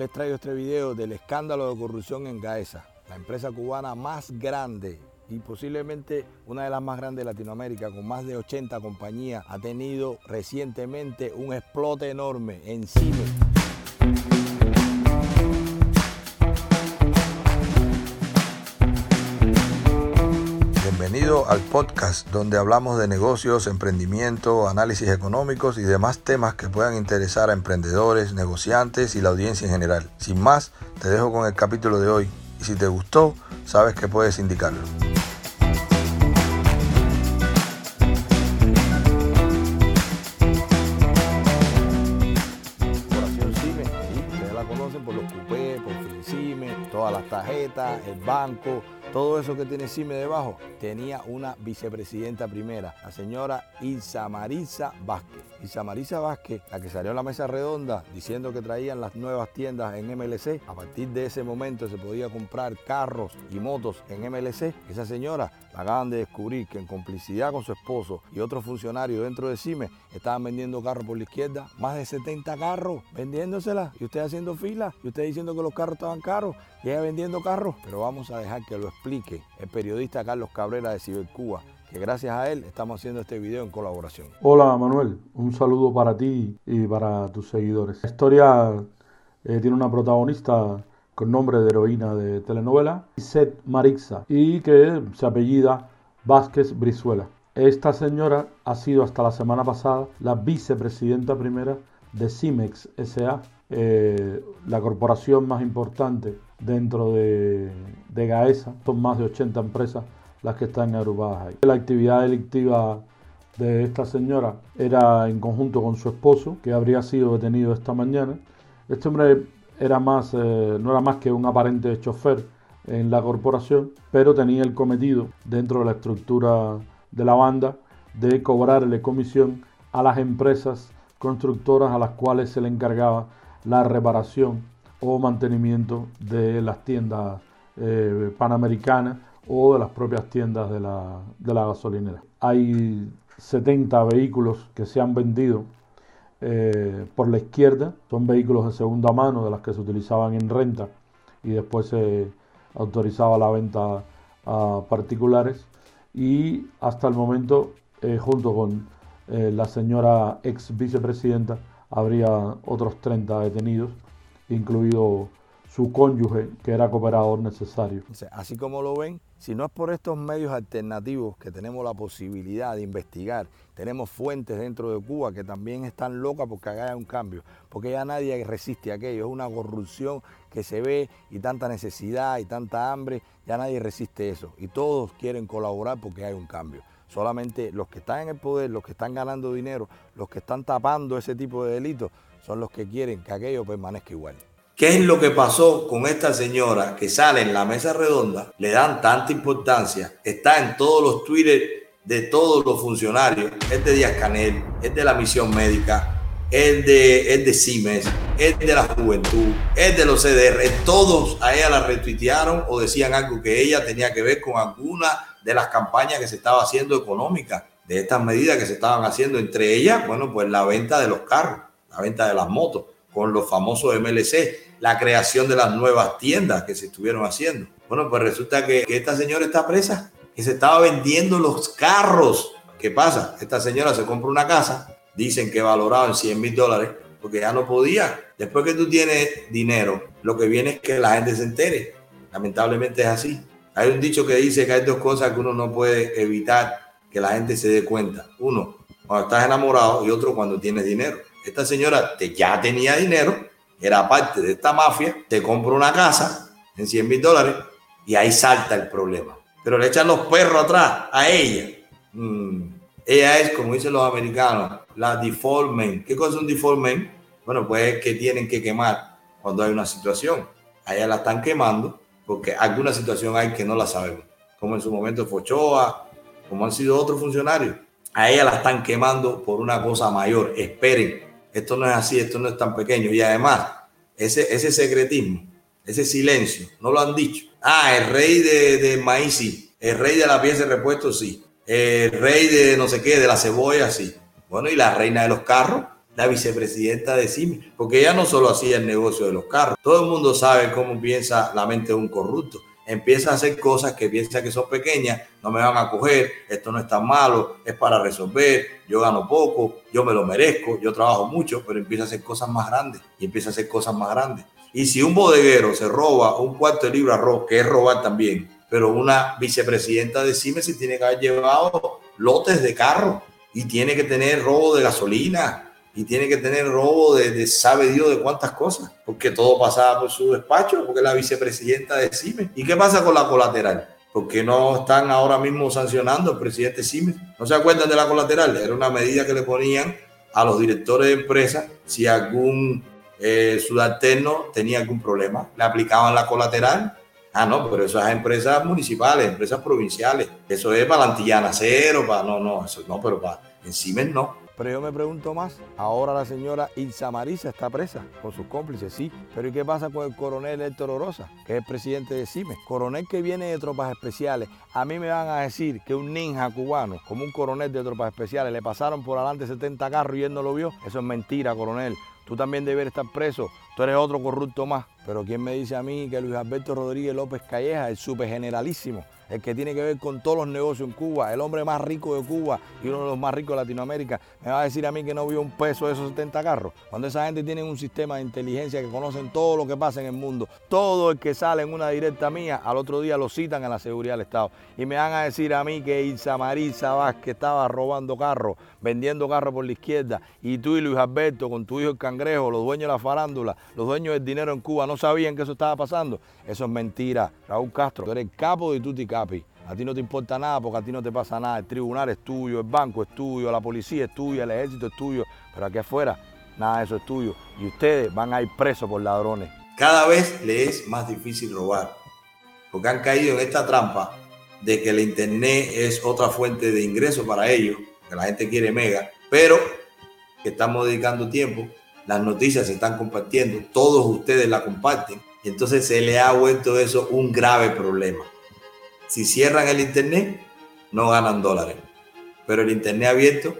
les traigo este video del escándalo de corrupción en Gaesa, la empresa cubana más grande y posiblemente una de las más grandes de Latinoamérica, con más de 80 compañías, ha tenido recientemente un explote enorme en CIME. Bienvenido al podcast donde hablamos de negocios, emprendimiento, análisis económicos y demás temas que puedan interesar a emprendedores, negociantes y la audiencia en general. Sin más, te dejo con el capítulo de hoy y si te gustó, sabes que puedes indicarlo. Ustedes la conocen por los cupés, por FinCime, todas las tarjetas, el banco, todo eso que tiene CIME debajo, tenía una vicepresidenta primera, la señora Isa Marisa Vázquez. Isa Marisa Vázquez, la que salió en la mesa redonda diciendo que traían las nuevas tiendas en MLC, a partir de ese momento se podía comprar carros y motos en MLC. Esa señora la acaban de descubrir que en complicidad con su esposo y otros funcionarios dentro de CIME estaban vendiendo carros por la izquierda, más de 70 carros vendiéndoselas y usted haciendo fila y usted diciendo que los carros estaban caros y ella vendiendo carros. Pero vamos a dejar que lo explique el periodista Carlos Cabrera de Cibercuba, que gracias a él estamos haciendo este video en colaboración. Hola Manuel, un saludo para ti y para tus seguidores. La historia eh, tiene una protagonista con nombre de heroína de telenovela, Seth Marixa, y que se apellida Vázquez Brizuela. Esta señora ha sido hasta la semana pasada la vicepresidenta primera de Cimex SA, eh, la corporación más importante dentro de, de, Gaesa. Son más de 80 empresas las que están agrupadas ahí. La actividad delictiva de esta señora era en conjunto con su esposo, que habría sido detenido esta mañana. Este hombre era más, eh, no era más que un aparente chofer en la corporación, pero tenía el cometido dentro de la estructura de la banda de cobrarle comisión a las empresas constructoras a las cuales se le encargaba la reparación o mantenimiento de las tiendas eh, panamericanas o de las propias tiendas de la, de la gasolinera. Hay 70 vehículos que se han vendido eh, por la izquierda, son vehículos de segunda mano de las que se utilizaban en renta y después se autorizaba la venta a particulares y hasta el momento eh, junto con eh, la señora ex vicepresidenta habría otros 30 detenidos, incluido su cónyuge, que era cooperador necesario. Así como lo ven, si no es por estos medios alternativos que tenemos la posibilidad de investigar, tenemos fuentes dentro de Cuba que también están locas porque haya un cambio, porque ya nadie resiste aquello, es una corrupción que se ve y tanta necesidad y tanta hambre, ya nadie resiste eso y todos quieren colaborar porque hay un cambio. Solamente los que están en el poder, los que están ganando dinero, los que están tapando ese tipo de delitos, son los que quieren que aquello permanezca igual. ¿Qué es lo que pasó con esta señora que sale en la mesa redonda? Le dan tanta importancia, está en todos los Twitter de todos los funcionarios, es de Díaz Canel, es de la misión médica, es de, es de CIMES, es de la juventud, es de los CDR, todos a ella la retuitearon o decían algo que ella tenía que ver con alguna de las campañas que se estaba haciendo económicas, de estas medidas que se estaban haciendo, entre ellas, bueno, pues la venta de los carros, la venta de las motos, con los famosos MLC, la creación de las nuevas tiendas que se estuvieron haciendo. Bueno, pues resulta que, esta señora está presa, que se estaba vendiendo los carros. ¿Qué pasa? Esta señora se compra una casa, dicen que valorado en 100 mil dólares, porque ya no podía. Después que tú tienes dinero, lo que viene es que la gente se entere. Lamentablemente es así. Hay un dicho que dice que hay dos cosas que uno no puede evitar que la gente se dé cuenta. Uno, cuando estás enamorado y otro cuando tienes dinero. Esta señora te, ya tenía dinero, era parte de esta mafia, te compra una casa en 100 mil dólares y ahí salta el problema. Pero le echan los perros atrás a ella. Mm. Ella es, como dicen los americanos, la default. ¿Qué cosa es un default? Bueno, pues es que tienen que quemar cuando hay una situación. A ella la están quemando porque alguna situación hay que no la sabemos. Como en su momento Fochoa, como han sido otros funcionarios. A ella la están quemando por una cosa mayor. Esperen, esto no es así, esto no es tan pequeño. Y además, ese, ese secretismo, ese silencio, no lo han dicho. Ah, el rey de, de maíz sí, el rey de la pieza de repuesto sí, el rey de no sé qué, de la cebolla sí. Bueno, y la reina de los carros, la vicepresidenta de CIME, porque ella no solo hacía el negocio de los carros, todo el mundo sabe cómo piensa la mente de un corrupto. Empieza a hacer cosas que piensa que son pequeñas, no me van a coger, esto no es tan malo, es para resolver, yo gano poco, yo me lo merezco, yo trabajo mucho, pero empieza a hacer cosas más grandes y empieza a hacer cosas más grandes. Y si un bodeguero se roba un cuarto de libra arroz, que es robar también, pero una vicepresidenta de CIME tiene que haber llevado lotes de carro y tiene que tener robo de gasolina, y tiene que tener robo de, sabe Dios de cuántas cosas, porque todo pasaba por su despacho, porque la vicepresidenta de CIME. ¿Y qué pasa con la colateral? Porque no están ahora mismo sancionando al presidente CIME. ¿No se acuerdan de la colateral? Era una medida que le ponían a los directores de empresas si algún eh, tenía algún problema. Le aplicaban la colateral. Ah, no, pero esas empresas municipales, empresas provinciales. Eso es para la Antillana cero, para no, no, eso no, pero para en CIMES no. Pero yo me pregunto más, ahora la señora Ilsa Marisa está presa con sus cómplices, sí, pero ¿y qué pasa con el coronel Héctor Orosa, que es presidente de CIME? Coronel que viene de tropas especiales, a mí me van a decir que un ninja cubano, como un coronel de tropas especiales, le pasaron por adelante 70 carros y él no lo vio. Eso es mentira, coronel. Tú también debes estar preso. Tú eres otro corrupto más. Pero ¿quién me dice a mí que Luis Alberto Rodríguez López Calleja, el supergeneralísimo, el que tiene que ver con todos los negocios en Cuba, el hombre más rico de Cuba y uno de los más ricos de Latinoamérica, me va a decir a mí que no vio un peso de esos 70 carros. Cuando esa gente tiene un sistema de inteligencia que conocen todo lo que pasa en el mundo, todo el que sale en una directa mía, al otro día lo citan en la seguridad del Estado. Y me van a decir a mí que Ilsa Marisa Vázquez estaba robando carros, vendiendo carros por la izquierda, y tú y Luis Alberto, con tu hijo el los dueños de la farándula, los dueños del dinero en Cuba, no sabían que eso estaba pasando. Eso es mentira. Raúl Castro, tú eres el capo de Tutti Capi. A ti no te importa nada porque a ti no te pasa nada. El tribunal es tuyo, el banco es tuyo, la policía es tuya, el ejército es tuyo. Pero aquí afuera, nada de eso es tuyo. Y ustedes van a ir presos por ladrones. Cada vez les es más difícil robar. Porque han caído en esta trampa de que el Internet es otra fuente de ingreso para ellos, que la gente quiere mega, pero que estamos dedicando tiempo, las noticias se están compartiendo, todos ustedes la comparten, y entonces se le ha vuelto eso un grave problema. Si cierran el Internet, no ganan dólares. Pero el Internet abierto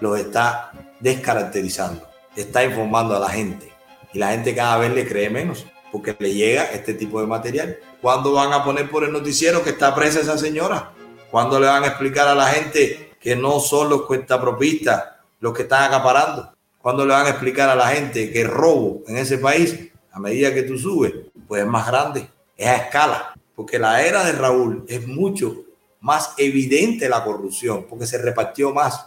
los está descaracterizando, está informando a la gente. Y la gente cada vez le cree menos porque le llega este tipo de material. ¿Cuándo van a poner por el noticiero que está presa esa señora? ¿Cuándo le van a explicar a la gente que no son los cuentapropistas los que están acaparando? ¿Cuándo le van a explicar a la gente que el robo en ese país, a medida que tú subes, pues es más grande, es a escala? porque la era de Raúl es mucho más evidente la corrupción, porque se repartió más.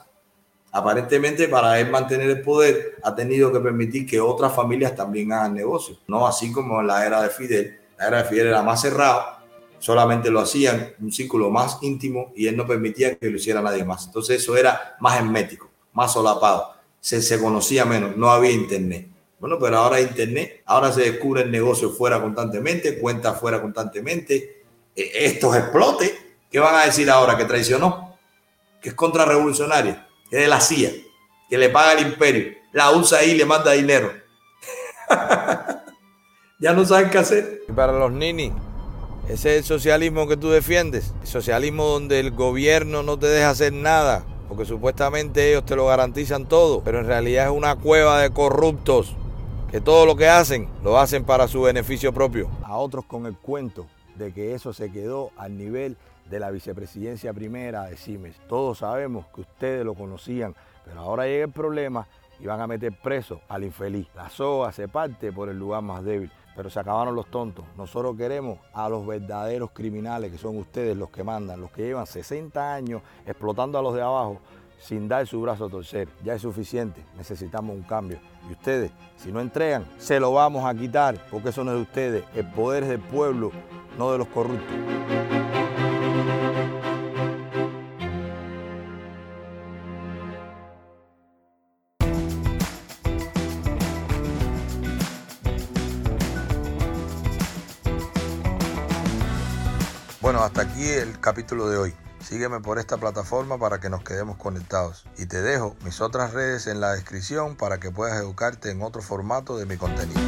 Aparentemente, para él mantener el poder, ha tenido que permitir que otras familias también hagan negocios, no así como en la era de Fidel. La era de Fidel era más cerrada, solamente lo hacían un círculo más íntimo y él no permitía que lo hiciera nadie más. Entonces, eso era más hermético, más solapado, se, se conocía menos, no había internet. Bueno, pero ahora hay Internet, ahora se descubre el negocio fuera constantemente, cuentas fuera constantemente. E, estos explotes, ¿qué van a decir ahora? Que traicionó, que es contrarrevolucionaria, que es de la CIA, que le paga el imperio, la usa ahí y le manda dinero. ya no saben qué hacer. Y para los ninis, ese es el socialismo que tú defiendes, el socialismo donde el gobierno no te deja hacer nada, porque supuestamente ellos te lo garantizan todo, pero en realidad es una cueva de corruptos que todo lo que hacen lo hacen para su beneficio propio. A otros con el cuento de que eso se quedó al nivel de la vicepresidencia primera de Siemens. Todos sabemos que ustedes lo conocían, pero ahora llega el problema y van a meter preso al infeliz. La soga se parte por el lugar más débil, pero se acabaron los tontos. Nosotros queremos a los verdaderos criminales, que son ustedes los que mandan, los que llevan 60 años explotando a los de abajo sin dar su brazo a torcer. Ya es suficiente, necesitamos un cambio. Y ustedes, si no entregan, se lo vamos a quitar, porque eso no es de ustedes. El poder es del pueblo, no de los corruptos. Bueno, hasta aquí el capítulo de hoy. Sígueme por esta plataforma para que nos quedemos conectados. Y te dejo mis otras redes en la descripción para que puedas educarte en otro formato de mi contenido.